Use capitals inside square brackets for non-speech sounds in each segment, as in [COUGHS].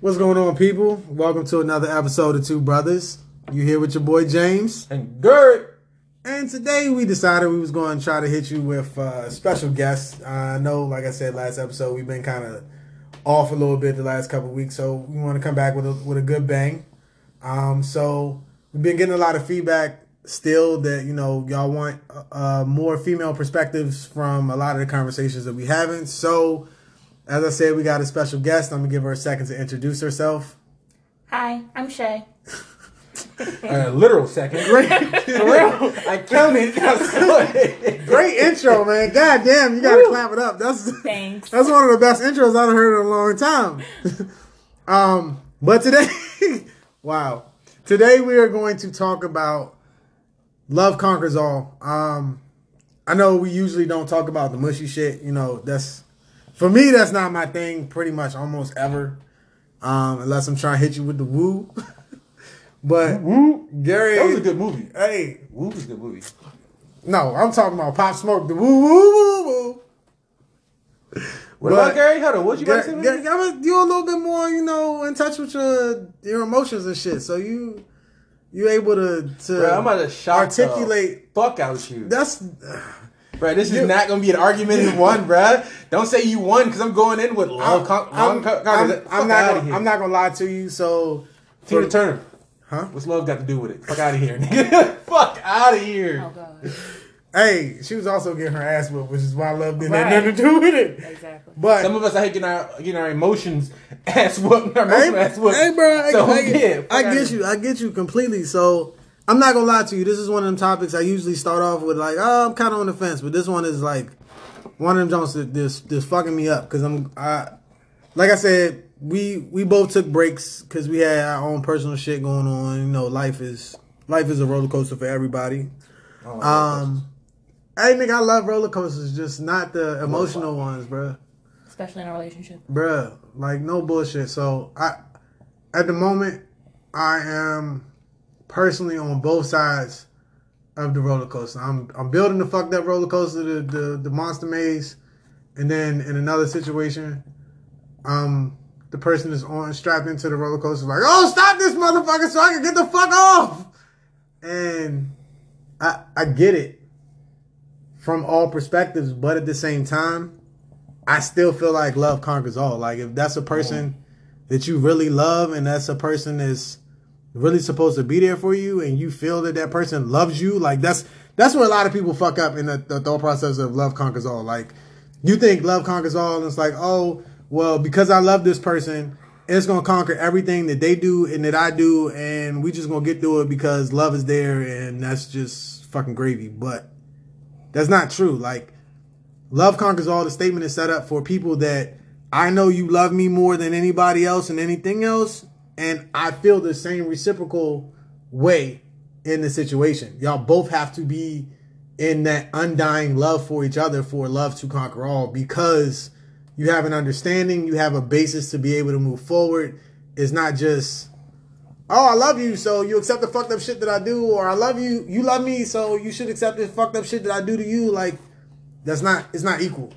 What's going on, people? Welcome to another episode of Two Brothers. You here with your boy James, And Gert. and today we decided we was going to try to hit you with uh, special guests. Uh, I know, like I said last episode, we've been kind of off a little bit the last couple weeks, so we want to come back with a with a good bang. Um, so we've been getting a lot of feedback still that you know y'all want uh, more female perspectives from a lot of the conversations that we haven't. So as I said, we got a special guest. I'm gonna give her a second to introduce herself. Hi, I'm Shay. [LAUGHS] A literal second. Great, For real. I counted. That's [LAUGHS] great intro, man. God damn, you gotta clap it up. That's Thanks. that's one of the best intros I've heard in a long time. [LAUGHS] um, but today, wow, today we are going to talk about love conquers all. Um, I know we usually don't talk about the mushy shit. You know, that's for me. That's not my thing. Pretty much, almost ever, um, unless I'm trying to hit you with the woo. [LAUGHS] but woo, Gary, That was a good movie. hey, Woo was a good movie. no, I'm talking about Pop Smoke, the woo woo woo woo. What But- about Gary? Hold on. What you Gar- about to say? Gar- man? Gar- you're a little bit more, you know, in touch with your your emotions and shit. So you you able to to Bro, I'm about to shock articulate. fuck out you. That's Bro, this is You- not gonna be an argument in one, [LAUGHS] bro. Don't say you won because I'm going in with love. I'm, con- I'm, con- con- I'm, fuck I'm not gonna, here. I'm not gonna lie to you. So Tina Turner. Huh? What's love got to do with it? Fuck out of here, nigga. [LAUGHS] fuck out of here. Oh god. hey, she was also getting her ass whooped, which is why love didn't have Right. nothing to do with it. Exactly. But Some of us are getting our getting our emotions [LAUGHS] ass whooped. Our Hey, emotional ass whooped. hey, bro, I, So I, yeah, I get you. I get you completely. So I'm not gonna lie to you. This is one of them topics I usually start off with, like, oh, I'm kind of on the fence, but this one is like one of them Jones that this this fucking me up because I'm I like I said we we both took breaks because we had our own personal shit going on. You know, life is life is a roller coaster for everybody. Oh, Um, hey nigga, I love roller coasters, just not the emotional ones, bruh Especially in a relationship. bruh, like no bullshit. So I, at the moment, I am personally on both sides of the roller coaster. I'm I'm building the fucked up roller coaster, the the, the monster maze, and then in another situation, um, the person is on strapped into the roller coaster, like, oh, stop this motherfucker, so I can get the fuck off. And I I get it from all perspectives, but at the same time. I still feel like love conquers all. Like if that's a person that you really love and that's a person that's really supposed to be there for you and you feel that that person loves you, like that's that's where a lot of people fuck up in the, the thought process of love conquers all. Like you think love conquers all and it's like, oh, well, because I love this person, it's gonna conquer everything that they do and that I do and we just gonna get through it because love is there and that's just fucking gravy. But that's not true. Like Love conquers all. The statement is set up for people that I know you love me more than anybody else and anything else, and I feel the same reciprocal way in the situation. Y'all both have to be in that undying love for each other for love to conquer all because you have an understanding, you have a basis to be able to move forward. It's not just oh, I love you, so you accept the fucked up shit that I do, or I love you, you love me, so you should accept the fucked up shit that I do to you. Like, that's not, it's not equal.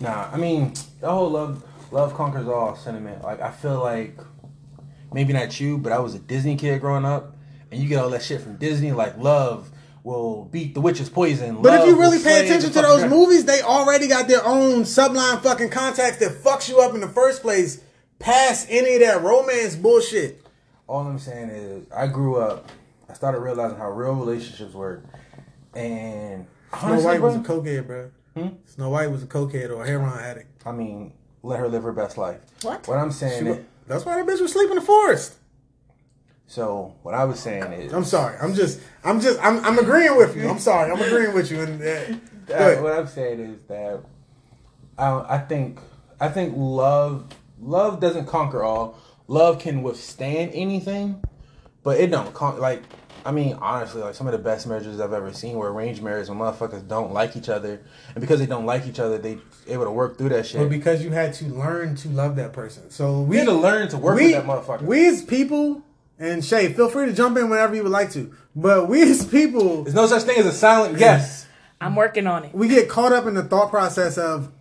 Nah, I mean the whole love love conquers all sentiment. Like I feel like maybe not you, but I was a Disney kid growing up, and you get all that shit from Disney. Like love will beat the witch's poison. But if you really pay attention to those dragon. movies, they already got their own subline fucking context that fucks you up in the first place, past any of that romance bullshit. all I'm saying is I grew up. I started realizing how real relationships work, and Snow honestly, White was a cokehead, bro. Hmm? Snow White was a cokehead or a heroin addict. I mean, let her live her best life. What? What I'm saying wa- is, that's why that bitch was sleeping in the forest. so what I was saying is, I'm sorry. I'm just, I'm just, I'm, I'm agreeing with you. I'm sorry. I'm agreeing with you. And uh, what I'm saying is that I, I think I think love love doesn't conquer all. Love can withstand anything, but it don't con- like. I mean, honestly, like some of the best marriages I've ever seen were arranged marriages when motherfuckers don't like each other, and because they don't like each other, they able to work through that shit. But because you had to learn to love that person, so we we had to learn to work we, with that motherfucker. we as people, and Shay, feel free to jump in whenever you would like to. But we as people, There's no such thing as a silent yes. I'm working on it. we get caught up in the thought process of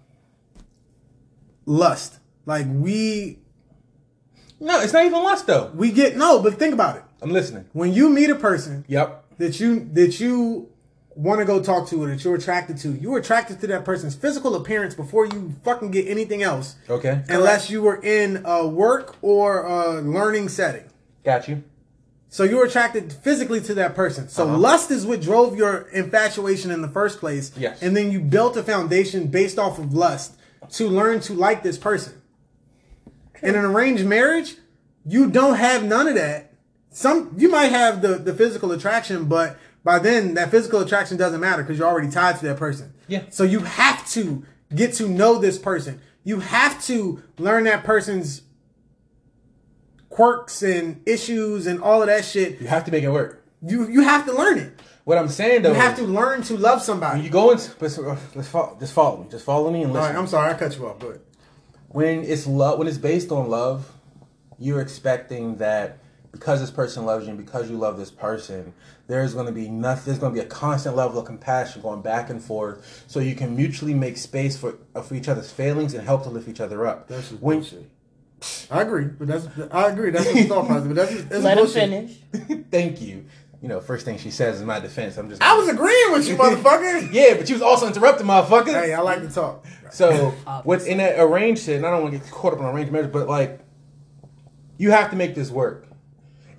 lust. Like we No, it's not even lust though. We get no, but think about it. I'm listening. When you meet a person Yep. that you that you want to go talk to or that you're attracted to, you're attracted to that person's physical appearance before you fucking get anything else. Okay. Unless you were in a work or a learning setting. Got you. So you were attracted physically to that person. So Uh-huh. lust is what drove your infatuation in the first place. Yes. And then you built a foundation based off of lust to learn to like this person. In an arranged marriage, you don't have none of that. Some you might have the, the physical attraction, but by then that physical attraction doesn't matter because you're already tied to that person. Yeah. So you have to get to know this person. You have to learn that person's quirks and issues and all of that shit. You have to make it work. You you have to learn it. What I'm saying though, You have to learn to love somebody. you go into let's, let's follow, just follow me. Just follow me and listen. right, I'm sorry, I cut you off. Ahead. when it's love when it's based on love you're expecting that because this person loves you and because you love this person there's going to be nothing there's going to be a constant level of compassion going back and forth so you can mutually make space for uh, for each other's failings and help to lift each other up That's just when bullshit. I agree, but that's I agree. That's the thought process, but that's, just- that's Let him finish. [LAUGHS] thank you you know first thing she says is my defense i'm just I was agreeing with you, motherfucker. [LAUGHS] yeah but you was also interrupting motherfucker hey, I like to talk. So [LAUGHS] what's in that arranged shit, and I don't want to get caught up in arranged marriage, but like you have to make this work.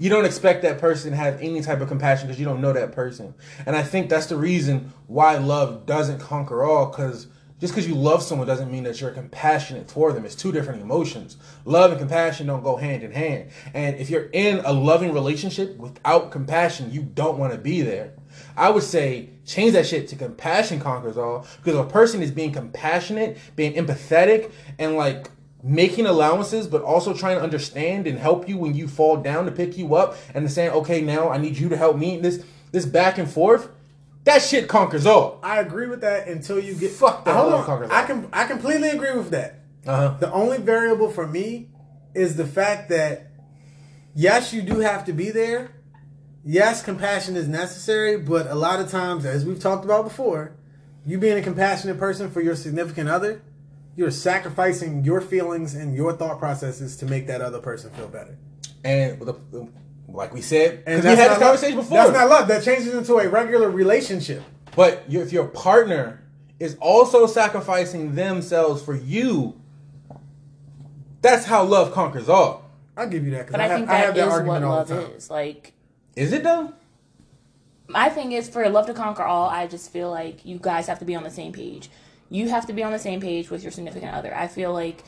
You don't expect that person to have any type of compassion because you don't know that person. And I think that's the reason why love doesn't conquer all, because just because you love someone doesn't mean that you're compassionate toward them. It's two different emotions. Love and compassion don't go hand in hand. And if you're in a loving relationship without compassion, you don't want to be there. I would say change that shit to compassion conquers all. Because if a person is being compassionate, being empathetic, and like making allowances, but also trying to understand and help you when you fall down to pick you up, and saying, "Okay, now I need you to help me." This this back and forth, that shit conquers all. I agree with that until you get Fuck that Hold on. I can I completely agree with that. Uh huh. The only variable for me is the fact that yes, you do have to be there. Yes, compassion is necessary, but a lot of times, as we've talked about before, you being a compassionate person for your significant other, you're sacrificing your feelings and your thought processes to make that other person feel better. And the, the- like we said, And because we had this not love. conversation before. That's not love. That changes into a regular relationship. But you, if your partner is also sacrificing themselves for you, that's how love conquers all. I'll give you that because But I, I, have, think I have that that is what argument all love is. Like, Is it though? my thing is for love to conquer all, I just feel like you guys have to be on the same page. You have to be on the same page with your significant other. I feel like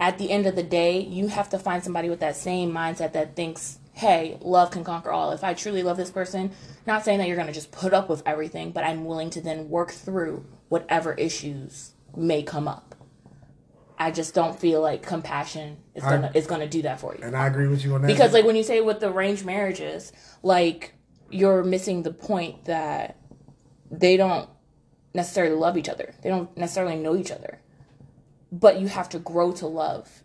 at the end of the day, you have to find somebody with that same mindset that thinks, hey, love can conquer all. If I truly love this person, not saying that you're going to just put up with everything, but I'm willing to then work through whatever issues may come up. I just don't feel like compassion is I- gonna is gonna do that for you And I agree with you on that. because like when you say with the arranged marriages like you're missing the point that they don't necessarily love each other they don't necessarily know each other but you have to grow to love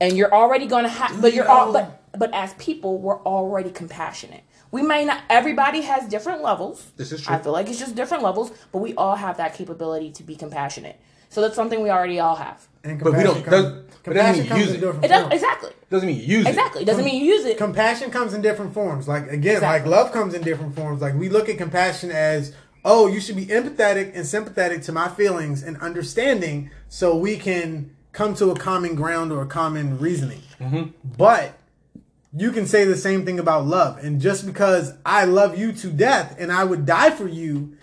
and you're already gonna have but you're all but but as people we're already compassionate we may not everybody has different levels This is true. i feel like it's just different levels but we all have that capability to be compassionate so that's something we already all have and But we don't- compassion does- comes, but doesn't compassion mean comes use it. it does forms. exactly Doesn't mean you use it. exactly doesn't mean you use it compassion comes in different forms. Like again, like love comes in different forms. Like we look at compassion as, oh, you should be empathetic and sympathetic to my feelings and understanding, so we can come to a common ground or a common reasoning. Mm-hmm. But you can say the same thing about love, and just because I love you to death and I would die for you.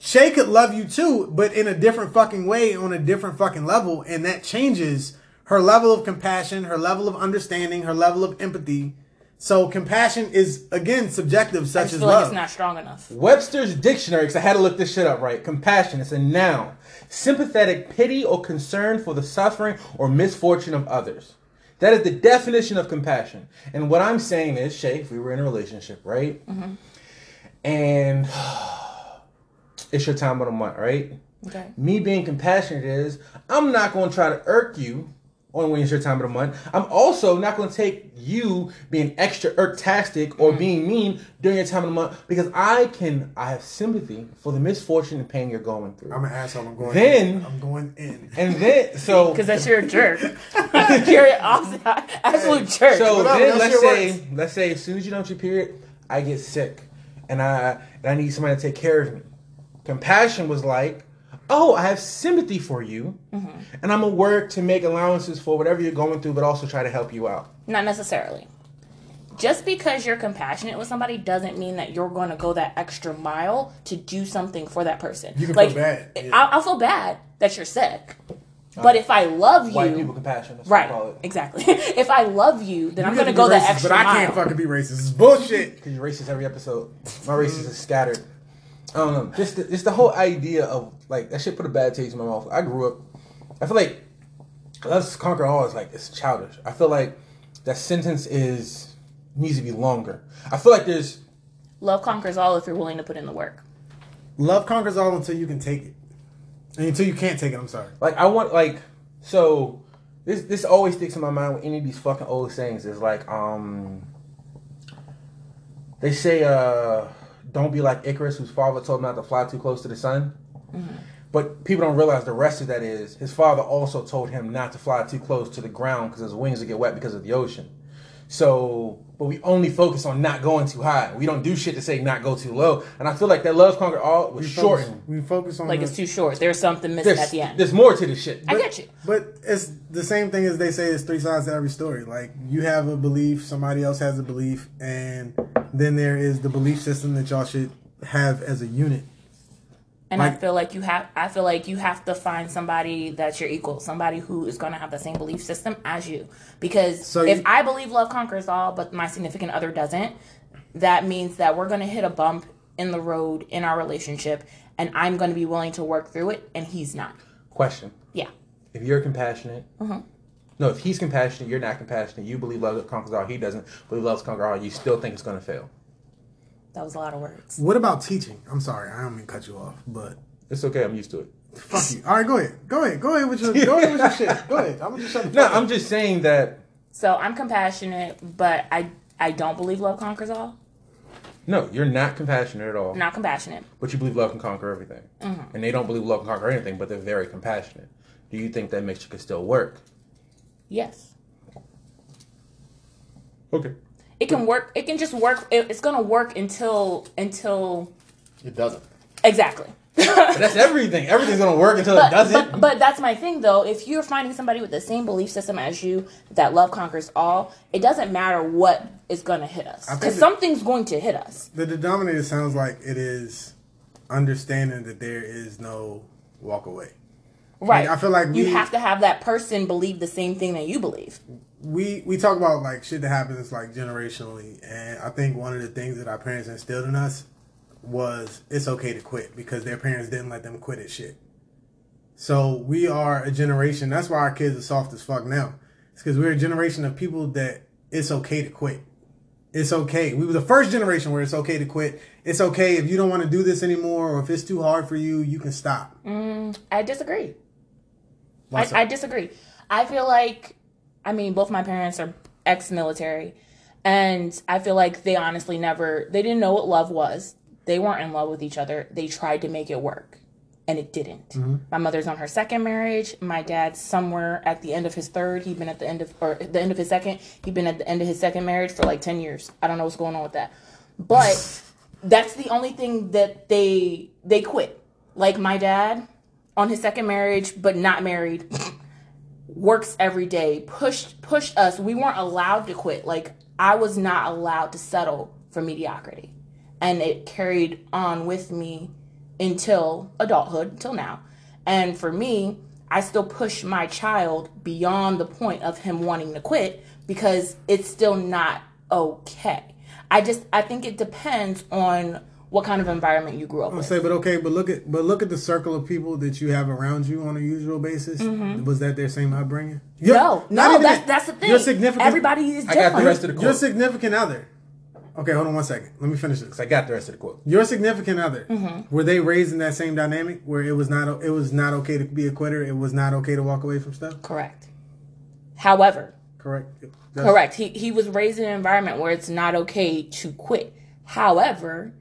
Shay could love you too, but in a different fucking way, on a different fucking level, and that changes her level of compassion, her level of understanding, her level of empathy. So compassion is again subjective, i such just as feel like love. it's not strong enough Webster's dictionary, because I had to look this shit up right. Compassion, is a noun. Sympathetic pity or concern for the suffering or misfortune of others. That is the definition of compassion. And what I'm saying is, Shay, if we were in a relationship, right? Mm-hmm. And [SIGHS] it's your time of the month, right? okay Me being compassionate is, I'm not going to try to irk you on when it's your time of the month. I'm also not going to take you being extra irktastic or mm. being mean during your time of the month because I can. I have sympathy for the misfortune and pain you're going through. I'm an asshole. I'm going. Then- in. I'm going in. and then [LAUGHS] so [LAUGHS] Because that's you're a jerk. [LAUGHS] you're an obs- absolute jerk. So Whatever, then let's say works. let's say as soon as you don't your period, I get sick, and I and I need somebody to take care of me. Compassion was like, oh, I have sympathy for you, Mm-hmm. and I'm gonna work to make allowances for whatever you're going through, but also try to help you out. Not necessarily. Just because you're compassionate with somebody doesn't mean that you're going to go that extra mile to do something for that person. You can like, feel bad, yeah. I'll, I'll feel bad that you're sick. But if I love you, White you, people compassion, that's what call right? it. Exactly. [LAUGHS] if I love you, then I'm going to go be that racist, extra But I can't fucking be racist. It's bullshit. Because you're racist every episode. My racist is scattered. I don't know. Just the, just the whole idea of like that shit put a bad taste in my mouth. I grew up. I feel like let's conquer all is like it's childish. I feel like that sentence is needs to be longer. I feel like there's Love conquers all if you're willing to put in the work. Love conquers all until you can take it. And until you can't take it, I'm sorry. like I want like so this this always sticks in my mind with any of these fucking old sayings is like um they say uh don't be like Icarus whose father told him not to fly too close to the sun. Mm-hmm. But people don't realize the rest of that is his father also told him not to fly too close to the ground because his wings would get wet because of the ocean. So, but we only focus on not going too high. We don't do shit to say not go too low. And I feel like that love conquer all was We shortened. focus, we focus on Like the- it's too short. There's something missing There's, at the end. there's more to this shit. I get you. But it's the same thing as they say. There's three sides to every story. Like you have a belief, somebody else has a belief, and then there is the belief system that y'all should have as a unit. And I feel like you have I feel like you have to find somebody that's your equal, somebody who is going to have the same belief system as you. Because So if you- I believe love conquers all, but my significant other doesn't, that means that we're going to hit a bump in the road in our relationship and I'm going to be willing to work through it and he's not. Question. Yeah. if you're compassionate, Uh-huh. no, if he's compassionate, you're not compassionate. You believe love conquers all. He doesn't believe love conquers all. You still think it's going to fail. That was a lot of words. What about teaching? I'm sorry, I don't mean to cut you off, but It's okay. I'm used to it. fuck you. All right, go ahead, go ahead, go ahead with your go ahead with your shit. Go ahead. I'm gonna just shut the [LAUGHS] No, fuck up. I'm just saying that. So, I'm compassionate, but I I don't believe love conquers all. No, you're not compassionate at all. Not compassionate. But you believe love can conquer everything. Mm-hmm. And they don't believe love can conquer anything, but they're very compassionate. Do you think that mixture could still work? Yes. Okay. It can work. It can just work. It, it's going to work until until It doesn't. exactly. That's everything. Everything's going to work until it doesn't. but but that's my thing though. If you're finding somebody with the same belief system as you, that love conquers all, it doesn't matter what is going to hit us because something's going to hit us. The denominator sounds like it is understanding that there is no walk away. Right. I feel like you have to have that person believe the same thing that you believe. We we talk about like shit that happens like generationally, and I think one of the things that our parents instilled in us was it's okay to quit because their parents didn't let them quit at shit. So we are a generation. That's why our kids are soft as fuck now. It's because we're a generation of people that it's okay to quit. It's okay. We were the first generation where it's okay to quit. It's okay if you don't want to do this anymore, or if it's too hard for you, you can stop. Mm, I disagree. I. I disagree. I feel like, I mean, both my parents are ex-military, and I feel like they honestly never, they didn't know what love was. They weren't in love with each other. They tried to make it work, and it didn't. Mm-hmm. My mother's on her second marriage. My dad's somewhere at the end of his third. He'd been at the end of, or the end of his second. He'd been at the end of his second marriage for like ten years. I don't know what's going on with that, but [LAUGHS] that's the only thing that they they quit. Like my dad on his second marriage, but not married, [LAUGHS] works every day, pushed pushed us. We weren't allowed to quit. Like I was not allowed to settle for mediocrity. And it carried on with me until adulthood, until now. And for me, I still push my child beyond the point of him wanting to quit because it's still not okay. I just I think it depends on what kind of environment you grew up in? I with. say, but okay, but look at but look at the circle of people that you have around you on a usual basis. Was that their same upbringing? Your- Mm-hmm. No, not no, even that's that's the thing. Your significant Everybody is I got the rest of the quote. your significant other. Okay, hold on one second. Let me finish this. I got the rest of the quote. Your significant other. Mm-hmm. Were they raised in that same dynamic where it was not it was not okay to be a quitter? It was not okay to walk away from stuff. Correct. However, Correct. Correct. He he was raised in an environment where it's not okay to quit. However,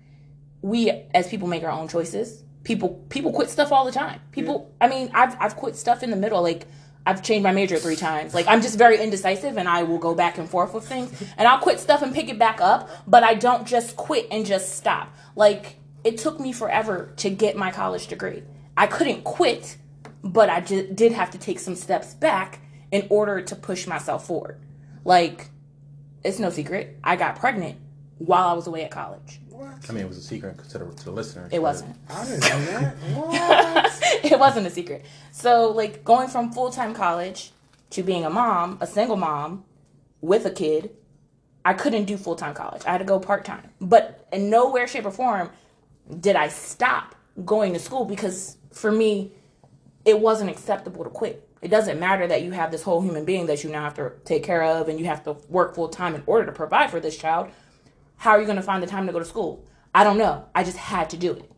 we as people make our own choices. People people quit stuff all the time. People I mean, I've I've quit stuff in the middle like I've changed my major three times. Like I'm just very indecisive and I will go back and forth with things. And I'll quit stuff and pick it back up, but I don't just quit and just stop. Like it took me forever to get my college degree. I couldn't quit, but I just did have to take some steps back in order to push myself forward. Like, it's no secret. I got pregnant while I was away at college. I mean, it was a secret to the, to the listeners. It wasn't. I didn't know that. [LAUGHS] What? it wasn't a secret. So, like, going from full time college to being a mom, a single mom with a kid, I couldn't do full time college. I had to go part time. But in no way, shape, or form did I stop going to school because for me, it wasn't acceptable to quit. It doesn't matter that you have this whole human being that you now have to take care of and you have to work full time in order to provide for this child. How are you going to find the time to go to school? I don't know. I just had to do it.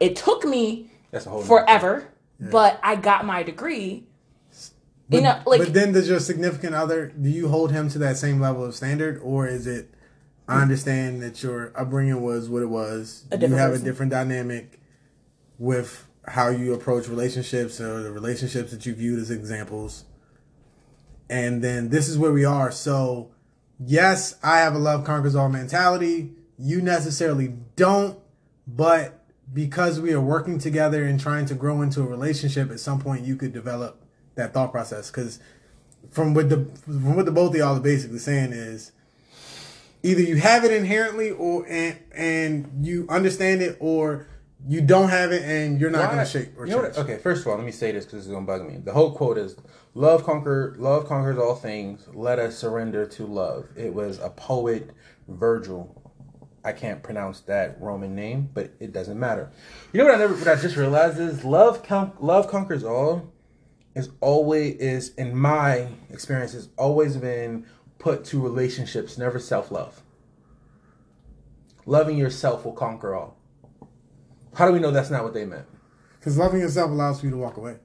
It took me That's a whole nother forever, but I got my degree. But, you know, like but then does your significant other do you hold him to that same level of standard or is it I mm. understand that your upbringing was what it was. You have person. a different dynamic with how you approach relationships or the relationships that you viewed as examples. And then this is where we are. So, yes, I have a love conquers all mentality. You necessarily don't, but because we are working together and trying to grow into a relationship, at some point you could develop that thought process. Because from what the from what the both of y'all are basically saying is either you have it inherently or and and you understand it or you don't have it and you're not going to shape or change. what? Okay, first of all, let me say this because it's gonna bug me. The whole quote is "Love conquer, love conquers all things. Let us surrender to love." It was a poet, Virgil. I can't pronounce that Roman name, but it doesn't matter. You know what I never, what I just realized is love, con- love conquers all. Is always is in my experience has always been put to relationships, never self love. Loving yourself will conquer all. How do we know that's not what they meant? Because loving yourself allows you to walk away.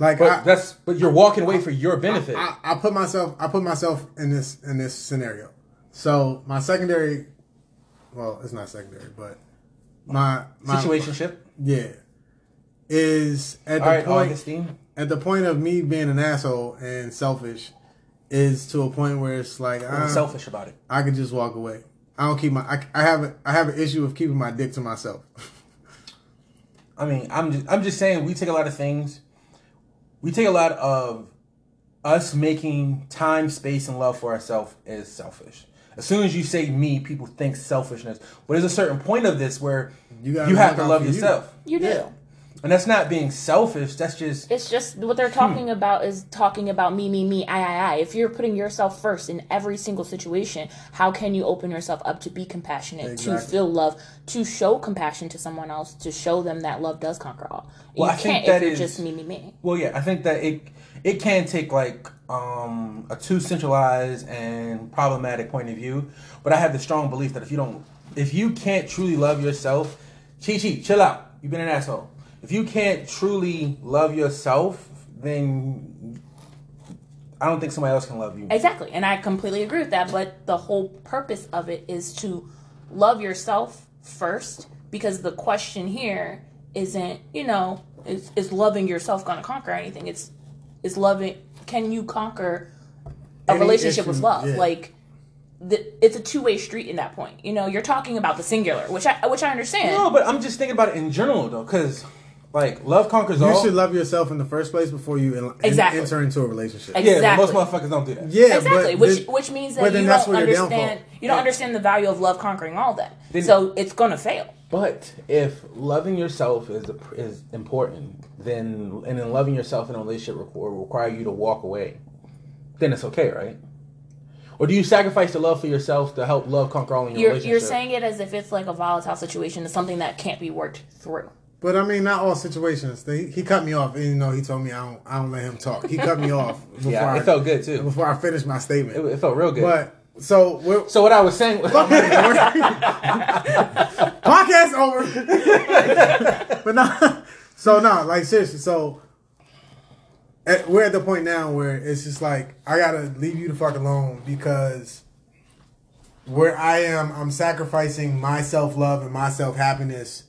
Like But I, that's but you're walking away for your benefit. I, I put myself I put myself in this in this scenario. So my secondary, well, it's not secondary, but my my Situationship. yeah, is at the All right, point Augustine. at the point of me being an asshole and selfish is to a point where it's like I'm uh, selfish about it. I could just walk away. I don't keep my I, I have a, I have an issue of keeping my dick to myself. [LAUGHS] I mean, I'm just I'm just saying we take a lot of things. We take a lot of us making time, space, and love for ourselves is selfish. As soon as you say me, people think selfishness. But there's a certain point of this where You you, have to love for you. yourself. you do. And that's not being selfish. That's just It's just what they're talking about is talking about me, me, me, I, I, I. If you're putting yourself first in every single situation, how can you open yourself up to be compassionate, to feel love, to show compassion to someone else, to show them that love does conquer all? Well, you I can't that if you're is- just me, me, me. Well, yeah, I think that it it can take like um, a too centralized and problematic point of view, but I have the strong belief that if you don't, if you can't truly love yourself, Chi Chi, chill out. You've been an asshole. If you can't truly love yourself, then I don't think somebody else can love you. Exactly. And I completely agree with that. But the whole purpose of it is to love yourself first because the question here isn't, you know, is, is loving yourself going to conquer anything? It's, is loving, can you conquer a Any relationship with love? yeah. Like, the, it's a two way street in that point. You know, you're talking about the singular, which I which I understand. No, but I'm just thinking about it in general though, because like love conquers You all. You should love yourself in the first place before you en- en- Exactly. enter into a relationship. Ex- yeah, most motherfuckers don't do that. Yeah, exactly, but which this- which means that but then you don't understand you don't Yeah. understand the value of love conquering all that. Then- so it's gonna fail. But if loving yourself is is important, then and then loving yourself in a relationship require, require you to walk away, then it's okay, right? Or do you sacrifice the love for yourself to help love conquer all in your You're relationship? you're saying it as if it's like a volatile situation, it's something that can't be worked through. But I mean, not all situations. They, he cut me off, even though he told me I don't. I don't let him talk. He cut me [LAUGHS] off before yeah, I, it felt good too. before I finished my statement. It, it felt real good. but so we're, so what I was saying, [LAUGHS] was [LAUGHS] podcast over. but no, so no, like seriously. So at, we're at the point now where it's just like I gotta leave you the fuck alone because where I am, I'm sacrificing my self love and my self happiness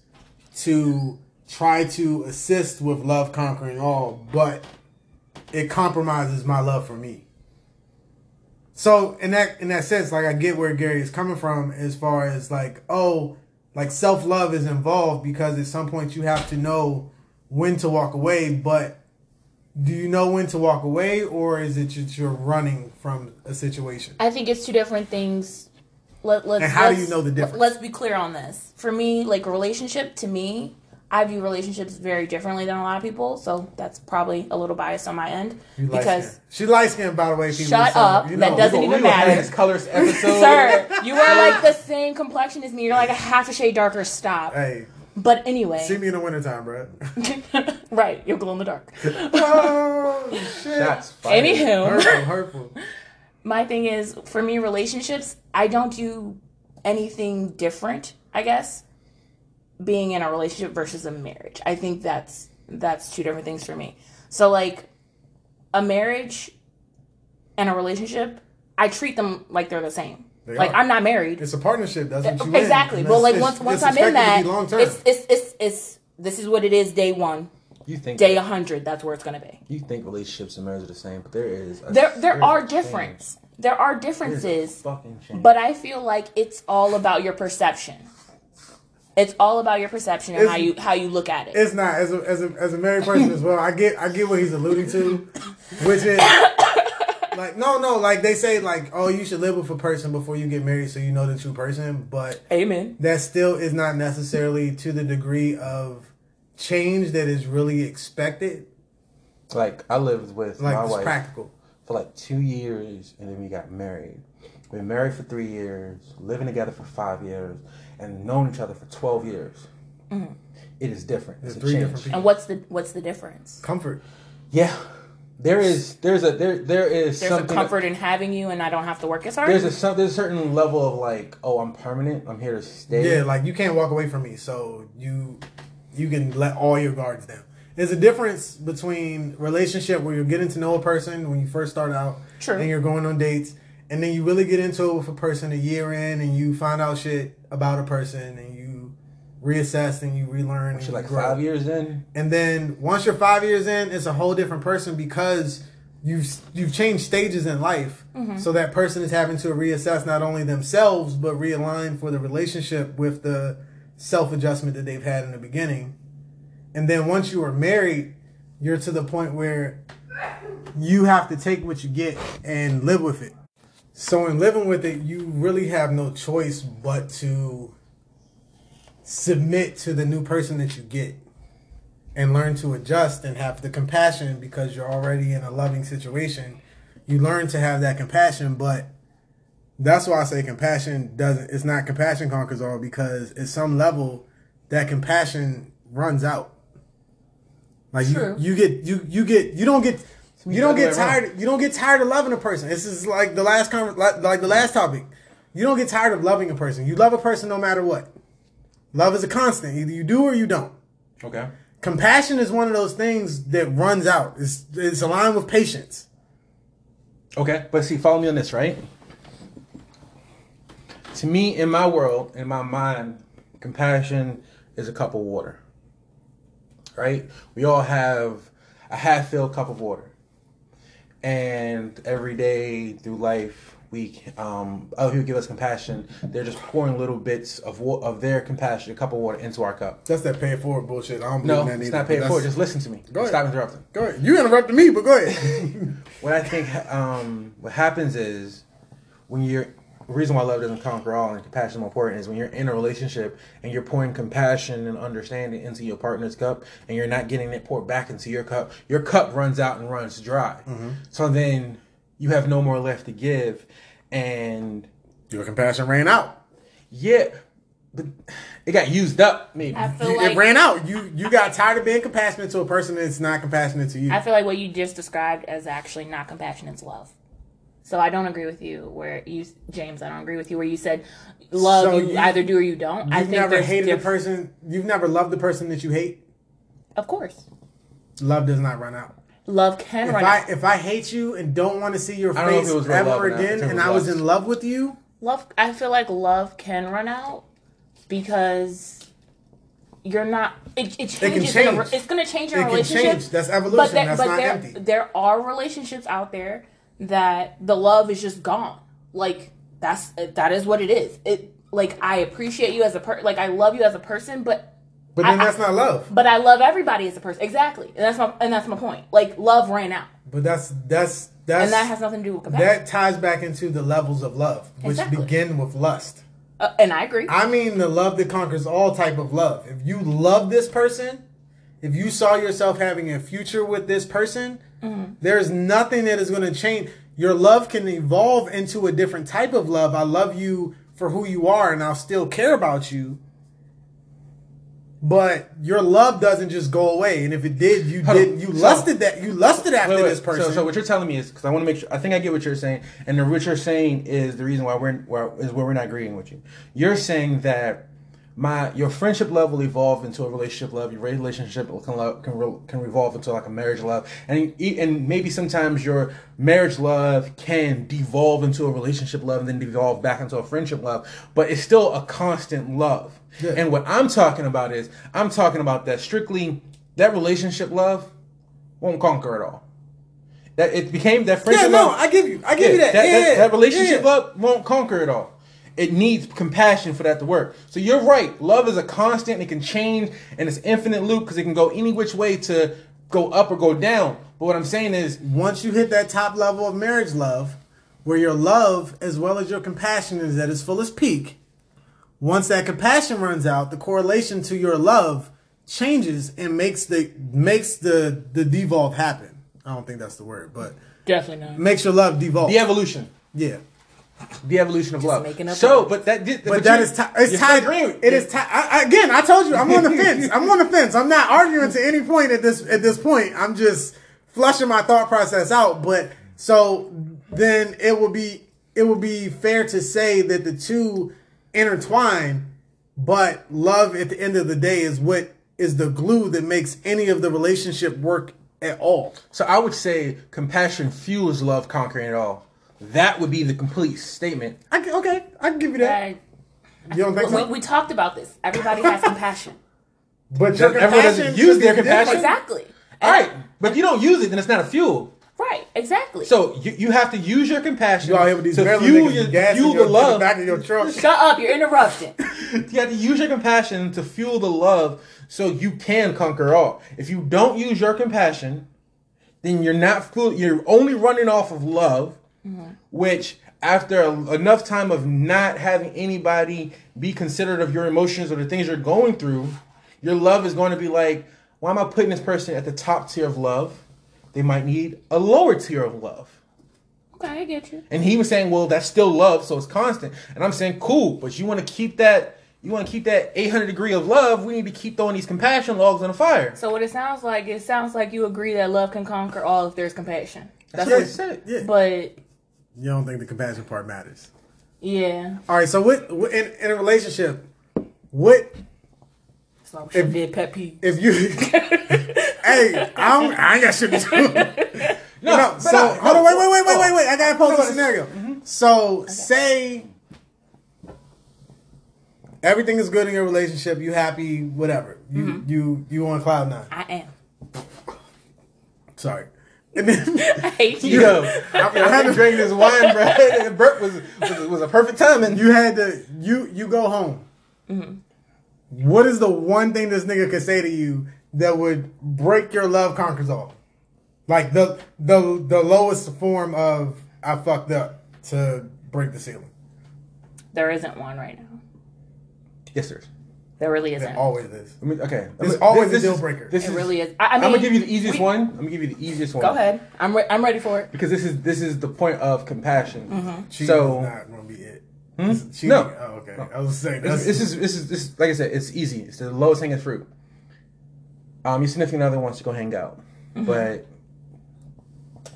to try to assist with love conquering all, but it compromises my love for me. So in that in that sense, like I get where Gary is coming from as far as like, oh, like self love is involved because at some point you have to know when to walk away, but do you know when to walk away or is it you're running from a situation? I think it's two different things. Let, let's, And how do let's- you know the difference? Let's be clear on this. For me, like relationship, to me, I view relationships very differently than a lot of people. So that's probably a little biased on my end You light because, skin. she light skinned by the way. People, Shut so, up. You That doesn't We even gonna have matter. this colors [LAUGHS] episode. sir, you are like the same complexion as me. You're like a half a shade darker. Stop. Hey, But anyway, see me in the wintertime, bro. [LAUGHS] right? You'll glow in the dark. [LAUGHS] oh shit! Shots fired. Anywho, Hurtful, hurtful. My thing is for me relationships i don't do anything different i guess being in a relationship versus a marriage. I think that's that's two different things for me. So like a marriage and a relationship i treat them like they're the same. They like are. i'm not married. It's a partnership. That's what you exactly. well like once once i'm in that be long term. it's, it's it's it's this is what it is day one You think day 100 that's where it's gonna be you think relationships and marriage are the same, but there is a, there there are a difference there are change. There's a differences fucking change. But I feel like it's all about your perception. It's all about your perception and It's- how you how you look at it. It's not as a as a as a married person as well. I get I get what he's alluding to, which is [COUGHS] like no no like they say like oh you should live with a person before you get married so you know the true person, but Amen. that still is not necessarily to the degree of change that is really expected. like I lived with Like my wife practical. for like two years, and then we got married. We been married for three years, living together for five years, and known each other for twelve years. Mm-hmm. It is different. It's There's a three change. different people. And what's the what's the difference? Comfort. Yeah, there is. There's a there there is There's a something. comfort in having you, and I don't have to work as hard. There's a some- there's a certain level of like, oh, I'm permanent. I'm here to stay. Yeah, like you can't walk away from me, so you you can let all your guards down. There's a difference between relationship where you're getting to know a person when you first start out, True. and you're going on dates, and then you really get into it with a person a year in, and you find out shit about a person, and you reassess and you relearn. and Shit, you like grow. five years in. And then once you're five years in, it's a whole different person because you've you've changed stages in life. Mm-hmm. So that person is having to reassess not only themselves but realign for the relationship with the self adjustment that they've had in the beginning. And then once you are married, you're to the point where you have to take what you get and live with it. So in living with it, you really have no choice but to submit to the new person that you get and learn to adjust and have the compassion because you're already in a loving situation. You learn to have that compassion, but that's why I say compassion doesn't. It's not compassion conquers all because at some level, that compassion runs out. Like True. you, you get you you get you don't get you don't get other way around. tired. You don't get tired of loving a person. This is like the last con- like, like the last topic. You don't get tired of loving a person. You love a person no matter what. Love is a constant. Either you do or you don't. Okay. Compassion is one of those things that runs out. It's it's aligned with patience. Okay, but see, follow me on this, right? To me, in my world, in my mind, compassion is a cup of water. Right? We all have a half-filled cup of water, and every day through life, we um, other people give us compassion. They're just pouring little bits of wa- of their compassion, a cup of water, into our cup. That's that pay it forward bullshit. I don't believe No, that it's either, not paid but for. that's- Just listen to me. Go ahead. Stop interrupting. Go ahead. You interrupted me, but go ahead. [LAUGHS] What I think um, what happens is when you're reason why love doesn't conquer all and compassion is more important is when you're in a relationship and you're pouring compassion and understanding into your partner's cup and you're not getting it poured back into your cup, your cup runs out and runs dry. Mm-hmm. So then you have no more left to give, and Your compassion ran out. yeah, but it got used up. Maybe I feel You- like it ran out. You you got tired of being compassionate to a person that's not compassionate to you. I feel like what you just described as actually not compassion, it's love. So I don't agree with you where you, James. I don't agree with you where you said love So you, you- either do or you don't. I You've think never hated diff- a person. You've never loved the person that you hate. Of course, Love does not run out. love can if run I out. if I hate you and don't want to see your I don't know if face it was real love ever or not. I again, and I was in love with you, love i feel like love can run out because you're not it, it changes in a re- change. it's going to change it your can relationship change. That's evolution. but there, That's but not there, empty. there are relationships out there that the love is just gone like that's that is what it is it like i appreciate you as a per like i love you as a person but But then I- that's not love. but i love everybody as a person exactly and that's my and that's my point like love ran out But that's that's that's and that has nothing to do with compassion that ties back into the levels of love, which Exactly. begin with lust. uh, and i agree I mean the love that conquers all type of love. If you love this person, if you saw yourself having a future with this person, Mm-hmm. there's nothing that is going to change. Your love can evolve into a different type of love. I love you for who you are and I'll still care about you. But your love doesn't just go away. And if it did, you Hold on. did you So- lusted that you lusted after Wait, wait. this person. So, so what you're telling me is because I want to make sure. I think I get what you're saying, and the, what you're saying is the reason why we're where is where we're not agreeing with you. You're saying that my your friendship love will evolve into a relationship love. Your relationship can lo- can, re, can revolve into like a marriage love, and and maybe sometimes your marriage love can devolve into a relationship love and then devolve back into a friendship love. But it's still a constant love. Yeah. And what I'm talking about is I'm talking about that strictly that relationship love won't conquer it all. That it became that friendship. yeah, no, love. I give you, I give you that. That, yeah, that, that relationship yeah. love won't conquer it all. It needs compassion for that to work. So you're right. Love is a constant. It can change, and it's infinite loop because it can go any which way to go up or go down. But what I'm saying is, once you hit that top level of marriage love, where your love as well as your compassion is at its fullest peak, once that compassion runs out, the correlation to your love changes and makes the makes the the devolve happen. I don't think that's the word, but definitely not makes your love devolve. the evolution, yeah, the evolution of love. making up So, words. but that, did- but that you- is ti- it's you're tied. still agreeing. It is tied. I, I- again. I told you I'm on the [LAUGHS] fence. I'm on the fence. I'm not arguing to any point at this at this point. I'm just flushing my thought process out. But so then it would be it would be fair to say that the two intertwine, but love at the end of the day is what is the glue that makes any of the relationship work at all. So I would say compassion fuels love, conquering it all. That would be the complete statement. I can, okay, I can give you that. I- You don't think we, so? we talked about this everybody has compassion [LAUGHS] But your Everyone doesn't use their compassion? different. exactly All right, but if you don't use it, then it's not a fuel. right exactly So you, you have to use your compassion You out here with these to barely fuel, your, gas fuel in your, the to love. back of your truck. [LAUGHS] shut up you're interrupting [LAUGHS] You have to use your compassion to fuel the love so you can conquer all. If you don't use your compassion, then you're not full, you're only running off of love, Mm-hmm. which after a- enough time of not having anybody be considerate of your emotions or the things you're going through, your love is going to be like, why am I putting this person at the top tier of love? They might need a lower tier of love. okay i get you And he was saying, well, that's still love, so it's constant. And I'm saying, cool, but you want to keep that, you want to keep that 800 degree of love. We need to keep throwing these compassion logs on the fire. so what it sounds like it sounds like you agree that love can conquer all if there's compassion That's that's what I said. Yeah. but You don't think the compassion part matters. yeah All right, so what, what in, in a relationship, what that's why we should did pet peeve if you? [LAUGHS] hey, I, don't, I ain't got shit to do. [LAUGHS] No, no, but so no, hold on, wait, wait, wait, wait, wait, wait. I gotta pose No, a but- scenario. Mm-hmm. So say everything is good in your relationship, you happy, whatever. You mm-hmm. you you on cloud nine. i am Sorry. And then [LAUGHS] i hate [LAUGHS] you Yo, I, I had to drink this wine, bro. [LAUGHS] And Burp was, was was a perfect timing. you had to you you go home. Mm-hmm. What is the one thing this nigga could say to you that would break your love conquers all? Like the the the lowest form of I fucked up to break the ceiling. there isn't one right now Yes, sir. There really isn't. always is. I mean, okay. It's I'm- always a this deal is- breaker. This it is, really is i, I mean I'm gonna give you the easiest we- one. I'm gonna give you the easiest one. go ahead i'm re- i'm ready for it Because this is this is the point of compassion. Cheating So not gonna be it. Hmm? It's No. Oh, okay. I was saying that's, This, this is this is this is like I said, it's easy. It's the lowest hanging fruit. Um, your significant other wants to go hang out, Mm-hmm. but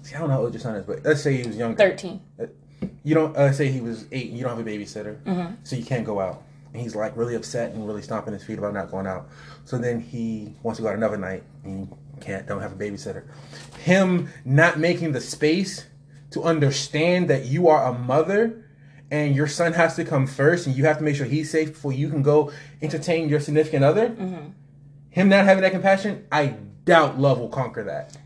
see, I don't know how old your son is, but let's say he was younger. 13 You don't. Uh, let's say he was eight. and You don't have a babysitter, Mm-hmm. so you can't go out. And he's like really upset and really stomping his feet about not going out. So then he wants to go out another night. And he can't don't have a babysitter. Him not making the space to understand that you are a mother and your son has to come first and you have to make sure he's safe before you can go entertain your significant other. Mm-hmm. Him not having that compassion, I doubt love will conquer that.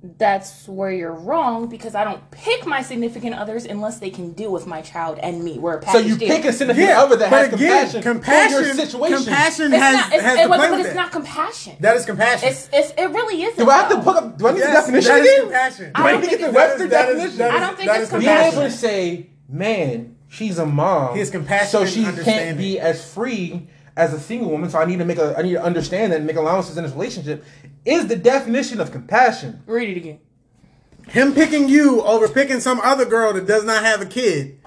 That's where you're wrong because I don't pick my significant others unless they can deal with my child and me. We're a So you deal. pick a significant other that has again, compassion, compassion, your situation. compassion It's has not. It's, has it, to but, play but with it's it. not compassion. That is compassion. It's, it's it really isn't. Do I have to though. look up? Do I need Yes, the definition that is again? compassion. I Do I don't need to get the it's- Webster that is- definition? that is- I don't think that it's is Being compassion. able to say, man, she's a mom. He has compassion so she can't be as free as a single woman. So I need to make a, I need to understand that and make allowances in this relationship. Is the definition of compassion? Read it again. Him picking you over picking some other girl that does not have a kid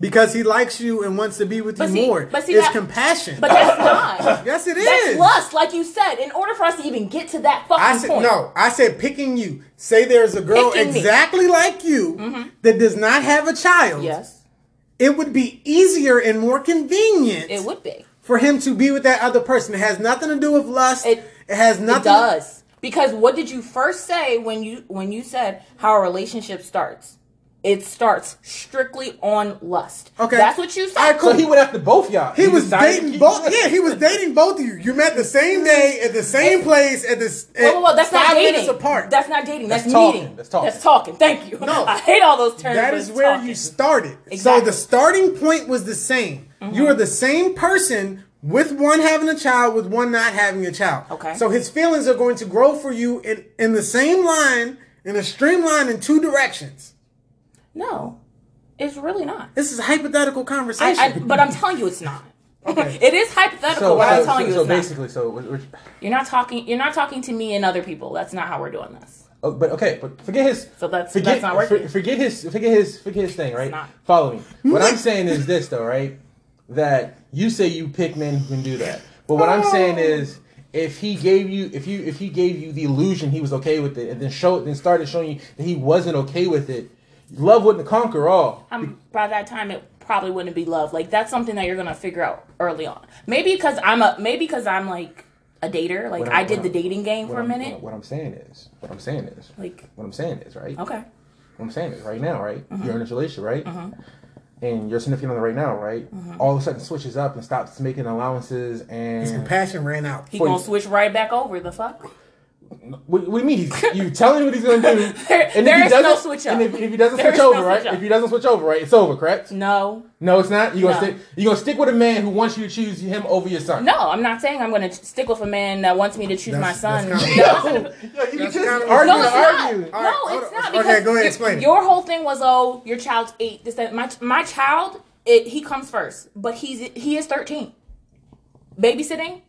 because he likes you and wants to be with But you see- more but see is that- compassion. But that's not. [LAUGHS] yes, it is. That's lust, like you said. In order for us to even get to that fucking I said point, no. I said picking you. Say there's a girl Picking me. exactly like you mm-hmm. that does not have a child. Yes, It would be easier and more convenient it would be. For him to be with that other person. It has nothing to do with lust. It- It, has nothing. It does. Because what did you first say when you when you said how a relationship starts? It starts strictly on lust. Okay. That's what you said. Alright, cool. So he went after both y'all. He, was dating both. Yeah, he was dating both of you. You met the same mm. day at the same place at this. Whoa, whoa, whoa, that's not dating. minutes apart. That's not dating. That's, That's talking. meeting. That's talking. That's talking. Thank you. No. [LAUGHS] I hate all those terms. That but is it's where talking. you started. So the starting point was the same. Mm-hmm. You are the same person with one having a child, with one not having a child. Okay. So his feelings are going to grow for you in, in the same line, in a streamline in two directions. No, it's really not. This is a hypothetical conversation. I, but I'm telling you, it's not. [LAUGHS] Okay. it is hypothetical, So, but I'm so, telling so, you, so it's not. basically, so we're, we're- You're not talking. You're not talking to me and other people. That's not how we're doing this. oh, but okay, but forget his. So that's forget, that's not working. for- forget his. Forget his. Forget his thing. Right. not. Follow me. What I'm saying is this, though. Right. That you say you pick men who can do that, but what I'm saying is. If he gave you, if you, if he gave you the illusion he was okay with it, and then showed, then started showing you that he wasn't okay with it, love wouldn't conquer all. um, by that time it probably wouldn't be love. Like that's something that you're gonna figure out early on. Maybe because I'm a maybe because I'm like a dater. Like I'm- did the dating game for a I'm- minute. What, I'm saying is, what I'm saying is, Like what I'm saying is, right? okay, What I'm saying is, right now, right? Mm-hmm. You're in a relationship, right? And you're significant other right now, right? Mm-hmm. All of a sudden switches up and stops making allowances and his compassion ran out. he gonna switch right back over. The fuck. What, what do you mean? He's, you telling him what he's gonna do, [LAUGHS] There- and there if he is no doesn't, switch and if, if he doesn't There switch is no over, right? switch. If he doesn't switch over, right? It's over, correct? No, No, it's not. You gonna No. stick? You gonna stick with a man who wants you to choose him over your son? no. I'm not saying I'm gonna ch- stick with a man that wants me to choose my son. that's kinda- [LAUGHS] No. Yo, you That's just kind of- argue No, and it's not. argue. No, All right, hold it's on. not. Okay, go ahead, your- explain it. Your whole thing was, oh, your child's eight. This, that. My my child, it, he comes first, but he's he is thirteen. Babysitting,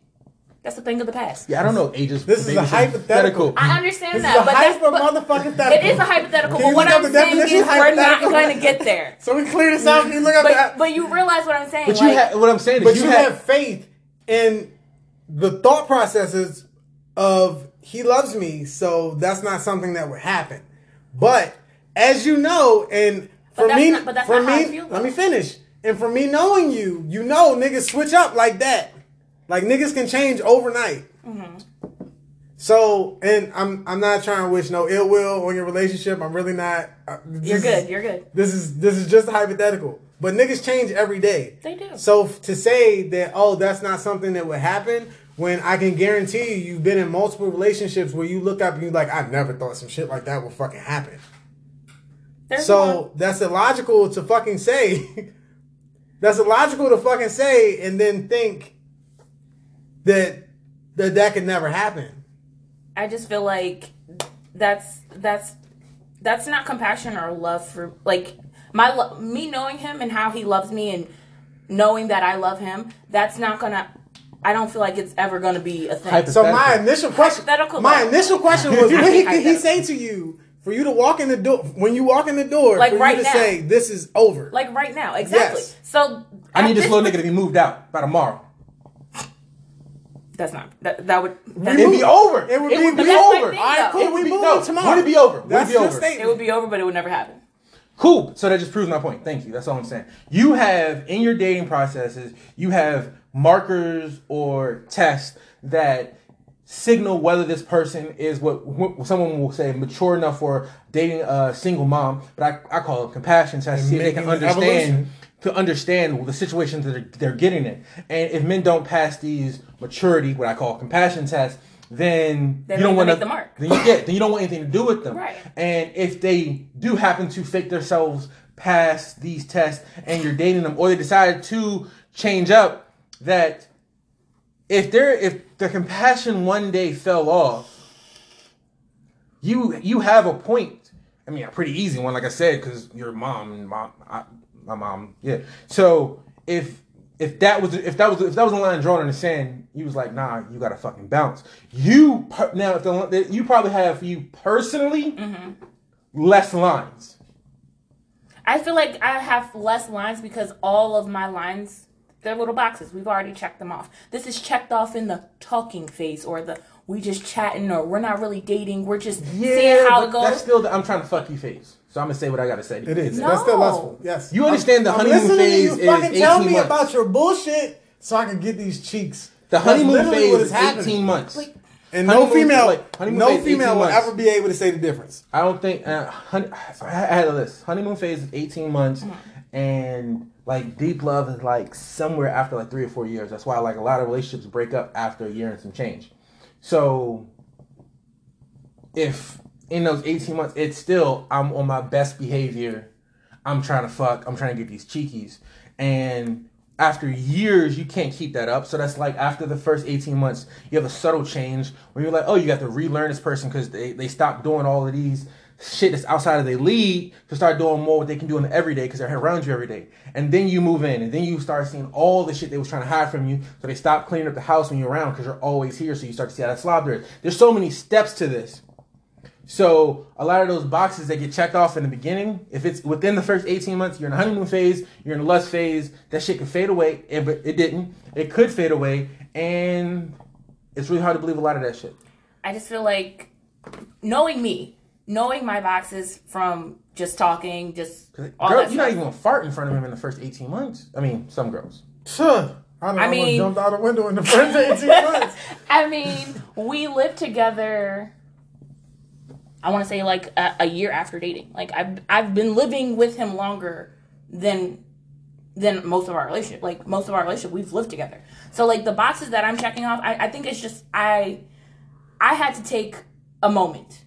that's a thing of the past. Yeah, I don't know ages. This is a hypothetical. I understand This that, is a but that's hyper but motherfucking thetical. it is a hypothetical. Can But you what up I'm the saying is, definition we're not going to get there. [LAUGHS] So we clear this out. Can you look up But that? but you realize what I'm saying? But you like, have what I'm saying is But you, you have, have faith in the thought processes of he loves me, so that's not something that would happen. But as you know, and for me, not- but that's for not how I me, feel, let me finish. And for me knowing you, you know niggas switch up like that. Like niggas can change overnight. Mm-hmm. So, and I'm I'm not trying to wish no ill will on your relationship. I'm really not. uh, You're is- good. You're good. this is this is just a hypothetical. But niggas change every day. They do. So f- to say that oh that's not something that would happen when I can guarantee you you've been in multiple relationships where you look up and you're like I never thought some shit like that would fucking happen. There's So one- that's illogical to fucking say. [LAUGHS] that's illogical to fucking say and then think that that that could never happen. I just feel like that's that's that's not compassion or love for like my lo- me knowing him and how he loves me and knowing that I love him. That's not gonna. I don't feel like it's ever gonna be a thing. So my initial question, my though. initial question was, what he, could he say to you for you to walk in the door when you walk in the door Like for right you to now. say this is over? like right now, exactly. Yes. So I need this this little nigga to be moved out by tomorrow. That's not that. That would. That, It'd be over. It would It be- would but be over. thing, All right, though. cool. It would we be- move no, tomorrow. would it be over? Would it That's be your over? statement. it would be over, but it would never happen. Cool. So that just proves my point. Thank you. That's all I'm saying. You have in your dating processes, you have markers or tests that signal whether this person is what, what someone will say mature enough for dating a single mom, but I, I call it compassion test to see if they can understand evolution. To understand the situations that they're, they're getting in. And if men don't pass these maturity, what I call compassion tests, then They you don't want to the mark. Then you get then you don't want anything to do with them. Right. And if they do happen to fake themselves past these tests and you're dating them or they decide to change up that if they're if the compassion one day fell off you you have a point i mean a pretty easy one like i said because your mom and mom I, my mom yeah so if if that was if that was if that was a line drawn in the sand you was like nah you gotta fucking bounce you per- now if the, you probably have you personally mm-hmm. less lines I feel like I have less lines because all of my lines, they're little boxes. We've already checked them off. This is checked off in the talking phase or the we just chatting or we're not really dating. We're just seeing how it goes. that's still the I'm trying to fuck you phase. So I'm gonna say what I gotta say. It is. No. That's still lustful. Yes. You understand the I'm honeymoon listening to phase you is fucking tell me months. about your bullshit so I can get these cheeks. The honeymoon literally phase what is 18 months. Like, And no female, like, no female will ever be able to say the difference. I don't think uh, honey, I had a list. Honeymoon phase is 18 months, and like deep love is like somewhere after like three or four years. That's why like a lot of relationships break up after a year and some change. So if in those 18 months it's still I'm on my best behavior, I'm trying to fuck, I'm trying to get these cheekies, and after years you can't keep that up. So that's like after the first 18 months, you have a subtle change where you're like, oh, you got to relearn this person because they, they stopped doing all of these shit that's outside of their league to start doing more what they can do in the everyday because they're around you every day. And then you move in and then you start seeing all the shit they was trying to hide from you. So they stop cleaning up the house when you're around because you're always here. So you start to see how that slob there is. There's so many steps to this. So a lot of those boxes that get checked off in the beginning, if it's within the first 18 months, you're in the honeymoon phase, you're in the lust phase, that shit can fade away. It, but it didn't. It could fade away, and it's really hard to believe a lot of that shit. I just feel like knowing me, knowing my boxes from just talking, just all Girl, that you're not even gonna fart in front of him in the first 18 months. I mean, some girls. Sure. I, know, I I mean- jumped out a window in the first 18 [LAUGHS] months. I mean, we lived together. I want to say like a, a year after dating. Like I've I've been living with him longer than than most of our relationship. Like most of our relationship, we've lived together. So like the boxes that I'm checking off, I, I think it's just I I had to take a moment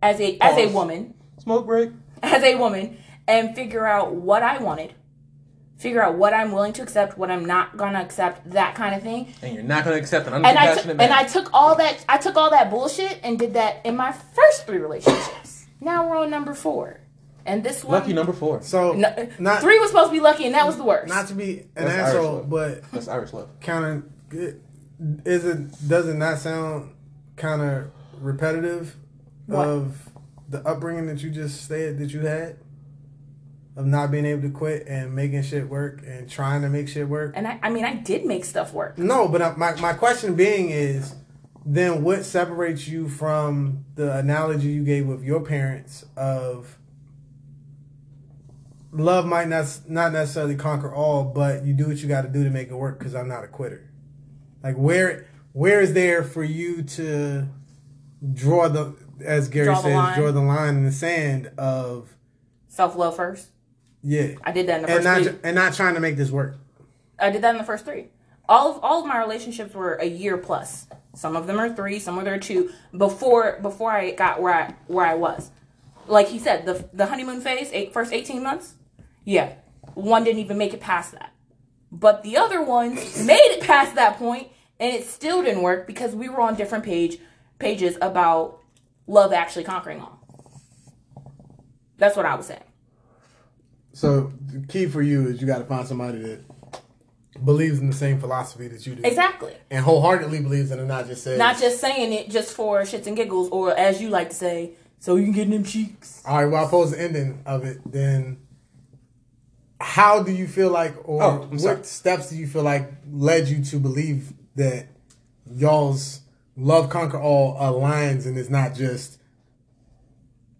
as a as a woman Smoke break. as a woman and figure out what I wanted, figure out what I'm willing to accept, what I'm not gonna accept, that kind of thing And you're not gonna accept an and I took man. and I took all that I took all that bullshit and did that in my first three relationships. now we're on number four, and this one Lucky number four. So, no- not, three was supposed to be lucky, and that was the worst. not to be an That's asshole, love. but That's Irish love. kind of, is it, does it not sound kind of repetitive What? of the upbringing that you just said that you had? Of not being able to quit and making shit work and trying to make shit work? and I, I mean, I did make stuff work. No, but my my question being is, then what separates you from the analogy you gave with your parents of love might not not necessarily conquer all, but you do what you got to do to make it work because I'm not a quitter. Like where where is there for you to draw the as Gary Draw says line. draw the line in the sand of Self love first. Yeah I did that in the and first not three. and not trying to make this work. I did that in the first three. All of all of my relationships were a year plus. Some of them are three, some of them are two. Before before I got where I where I was, like he said, the the honeymoon phase, eight, first eighteen months, yeah, one didn't even make it past that. But the other ones [LAUGHS] made it past that point, and it still didn't work because we were on different page pages about love actually conquering all. That's what I was saying. So the key for you is you got to find somebody that believes in the same philosophy that you do, Exactly. and wholeheartedly believes in it, not just says. Not just saying it just for shits and giggles, or as you like to say, so you can get them cheeks. All right. Well, I pose the ending of it. Then, how do you feel like, or Oh, I'm sorry. what steps do you feel like led you to believe that y'all's love conquer all aligns, and it's not just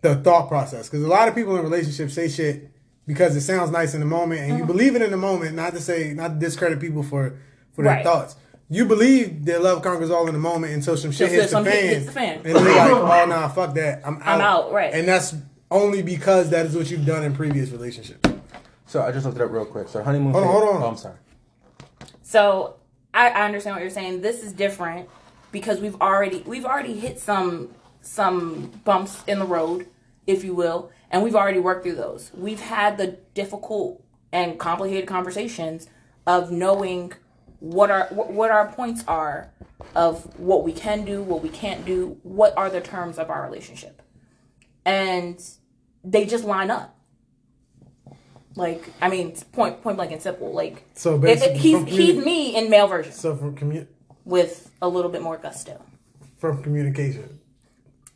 the thought process? Because a lot of people in relationships say shit because it sounds nice in the moment, and Uh-huh. you believe it in the moment. Not to say, not to discredit people for for their Right. thoughts. you believe that love conquers all in the moment until some shit hits the some shit fan, hits the fan. and then you're like, [LAUGHS] oh nah, fuck that, I'm out. I'm out, right. And that's only because that is what you've done in previous relationships. So I just looked it up real quick. So honeymoon. Hold on, hold on. Oh, I'm sorry. So I, I understand what you're saying. This is different because we've already we've already hit some some bumps in the road, if you will, and we've already worked through those. We've had the difficult and complicated conversations of knowing what our what our points are of what we can do, what we can't do, what are the terms of our relationship. And they just line up. Like I mean, point point blank and simple. Like So it- it- basically, he's he's me in male version So from commu- with a little bit more gusto. from communication,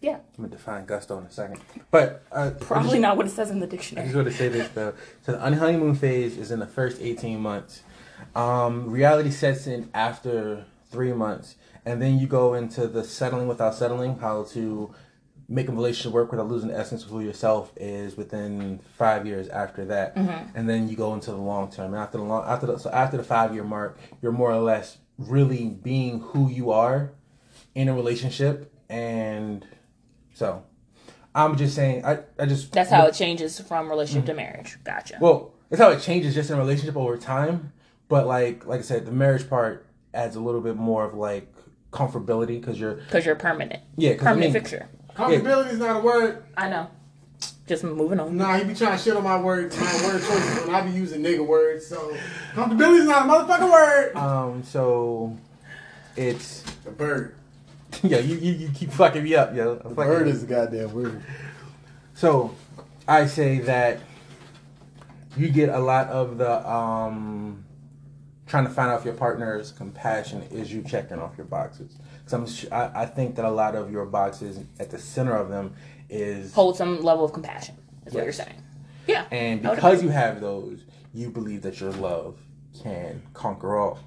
Yeah, I'm gonna define gusto in a second, but uh, probably not what it says in the dictionary. I just want to say this though. So the honeymoon phase is in the first 18 months. Um, reality sets in after three months, and then you go into the settling without settling. How to make a relationship work without losing the essence of who yourself is within five years after that, and then you go into the long term. And after the long after the so after the five year mark, you're more or less really being who you are in a relationship, and so. I'm just saying, I, I just That's how it changes from relationship to marriage. Gotcha. well, it's how it changes just in a relationship over time. But like like I said, the marriage part adds a little bit more of like comfortability because you're Because you're permanent. yeah 'cause I Permanent mean, fixture. comfortability is not a word. I know. Just moving on. Nah, he be trying to shit on my word, my word choices when I be using nigga words. So comfortability is not a motherfucking word. um so it's a bird. [LAUGHS] yeah you, you, you keep fucking me up yo I'm The fucking- bird is a goddamn word. So, I say that you get a lot of the um, trying to find out if your partner's compassion is you checking off your boxes. Because I'm, I, I think that a lot of your boxes at the center of them is, Hold some level of compassion, is what you're saying. Yeah. and because you have those, you believe that your love can conquer all.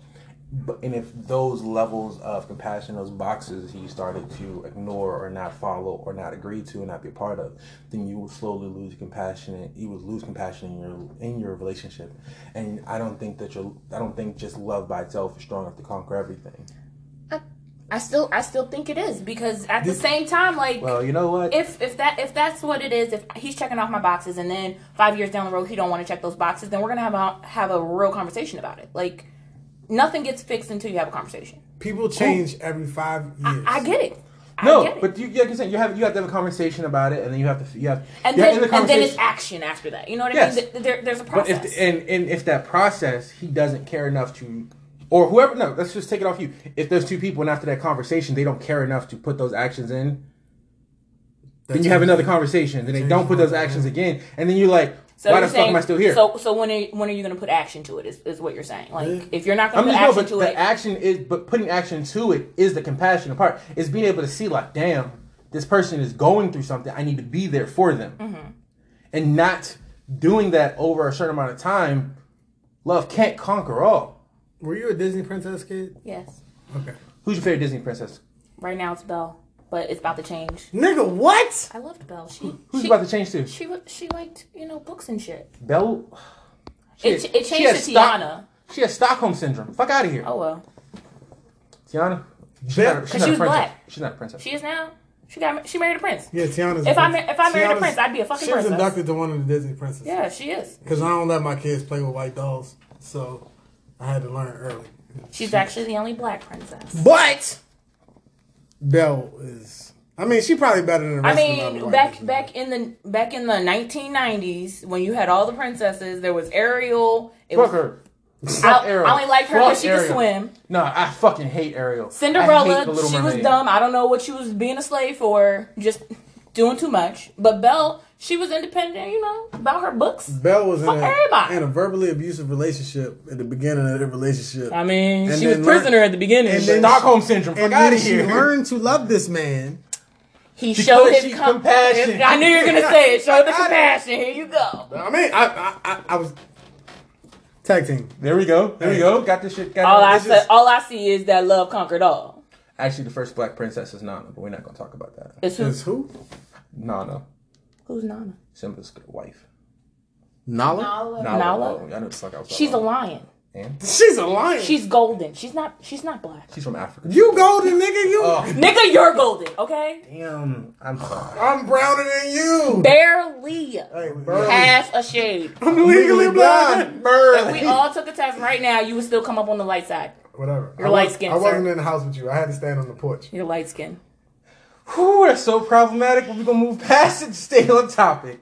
But and if those levels of compassion, those boxes he started to ignore or not follow or not agree to and not be a part of, then you will slowly lose compassion. You will lose compassion in your in your relationship. And I don't think that your I don't think just love by itself is strong enough to conquer everything. I still I still think it is because at the same time, like Well, you know what? if if that if that's what it is, if he's checking off my boxes and then five years down the road he don't want to check those boxes, then we're gonna have a have a real conversation about it. Like nothing gets fixed until you have a conversation. People change every five years. I get it. I no, get it. but you, like you're saying, you have you have to have a conversation about it, and then you have to you have and you then have a and then it's action after that. You know what I Yes. mean? Th- There, there's a But process. if and, and if that process he doesn't care enough to, or whoever no, let's just take it off you. If there's two people and after that conversation they don't care enough to put those actions in, then you have another conversation. Then they don't put those actions again, and then you're like, So why you're the fuck am I saying- still here? So so when are when are you going to put action to it? Is, is what you're saying? Like Yeah. if you're not going to just put no, action but to the it, action is, but putting action to it is the compassionate part. Is being able to see like, damn, this person is going through something. I need to be there for them, Mm-hmm. and not doing that over a certain amount of time. Love can't conquer all. Were you a Disney princess kid? yes. Okay. Who's your favorite Disney princess? Right now it's Belle, but it's about to change. Nigga, what? I loved Belle. She Who's she, about to change to? she she liked you know books and shit. Belle. It, She- it she changed has to Stock- Tiana. She has Stockholm syndrome. Fuck out of here, Oh well, Tiana. She's Belle- not, a- she's Cause not she a was princess. black. She's not a princess. she is now. She got she married a prince. Yeah, Tiana's. If a I if I married a prince, I'd be a fucking She was princess. inducted to one of the Disney princesses. Yeah, she is. Because I don't let my kids play with white dolls, so I had to learn early. She's actually the only black princess. But Belle is. I mean, she probably better than the I rest of the mean, back bitches. back in the back in the 1990s when you had all the princesses, there was Ariel. It Fuck was, her. [LAUGHS] I, Fuck Ariel. I only liked her because she could swim. No, I fucking hate Ariel. Cinderella, hate she was dumb. I don't know what she was being a slave for, just doing too much. But Belle, she was independent, you know, about her books. Belle was in a, in a verbally abusive relationship at the beginning of the relationship. I mean, And she was prisoner learn- at the beginning. and then- Stockholm syndrome. And out then of she here. learned to love this man. he Because showed his com- compassion. I knew you were gonna say it. Showed the Fuck outta compassion. Here you go. I mean, I I, I, I was tag team. There we go. There we go. Got this shit. Got All. I It's said, just- all I see is that love conquered all. Actually, the first black princess is Nana, but we're not gonna talk about that. It's who? Is who? Nana, Who's Nana? Simba's wife. Nala. Nala. Nala. Nala? Oh, I know the fuck I was talking She's a lion. And She's a lion. She's golden. She's not. She's not black. she's from Africa. you golden nigga. You. Oh. [LAUGHS] Nigga, you're golden. Okay. Damn, I'm sorry. I'm browner than you. Barely. Hey, bro. Half a shade. I'm legally blind. If we all took a test right now, you would still come up on the light side. Whatever. You're I was- light-skinned, I wasn't sir. in the house with you. I had to stand on the porch. You're light skinned. Whew, that's so problematic. We're gonna move past it. Stay on topic.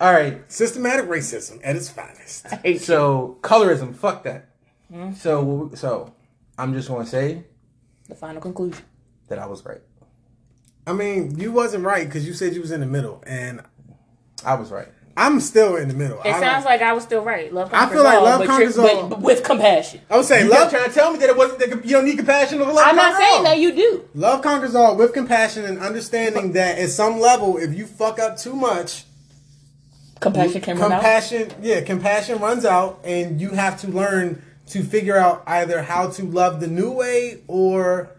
All right. Systematic racism at its finest. So colorism. Fuck that. Hmm? So so I'm just gonna say The final conclusion. that I was right. I mean, you wasn't right because you said you was in the middle, and I was right. I'm still in the middle. It sounds like I was still right. Love I conquers feel like all, love but conquers all. but, but with compassion. I would say You love. kept trying to tell me that it wasn't. That you don't need compassion over love. I'm not conquer all. saying that you do. Love conquers all with compassion and understanding that at some level, if you fuck up too much, Compassion can run out. compassion, yeah, compassion runs out, and you have to learn to figure out either how to love the new way or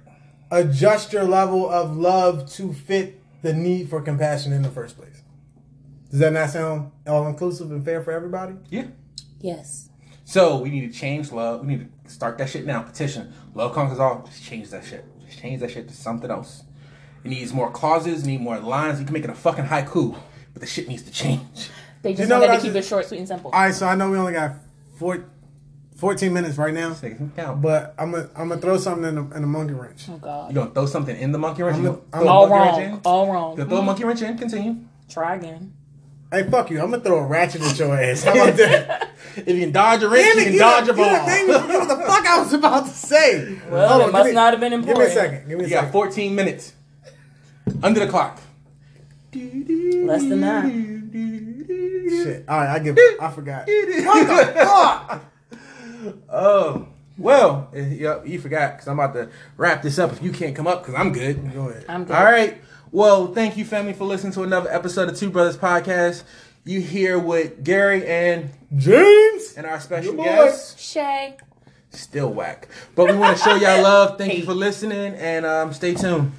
adjust your level of love to fit the need for compassion in the first place. Does that not sound all inclusive and fair for everybody? Yeah. Yes. So we need to change love. We need to start that shit now. Petition. Love conquers all. Just change that shit. Just change that shit to something else. It needs more clauses. Need more lines. You can make it a fucking haiku, but the shit needs to change. They just you know wanted to keep just- it short, sweet, and simple. All right, so I know we only got four, 14 minutes right now, Take count. but I'm gonna I'm gonna throw something in the, in the monkey wrench. oh God. You gonna throw something in the monkey wrench? I'm You a- gonna I'm throw a- a All monkey wrench wrong. in? All wrong. gonna throw a monkey wrench in? Continue. Try again. Hey, fuck you! I'm gonna throw a ratchet at your ass. How about that? [LAUGHS] If you can dodge a wrench, you can you dodge a done- you done ball. made me forget what the fuck I was about to say. Well, Hold it on, must me- not have been Give me a important. second. Give me a You got second. 14 minutes. Under the clock. Less than that. Shit. All right, I give up. I forgot. What the fuck? Oh, well, eh, yeah, you forgot because I'm about to wrap this up. If you can't come up, because I'm good. Go ahead. I'm good. All right. Well, thank you, family, for listening to another episode of Two Brothers Podcast. You here with Gary and James. and our special guest, Shay. still whack. But we want to show y'all love. Thank you for listening and um, stay tuned.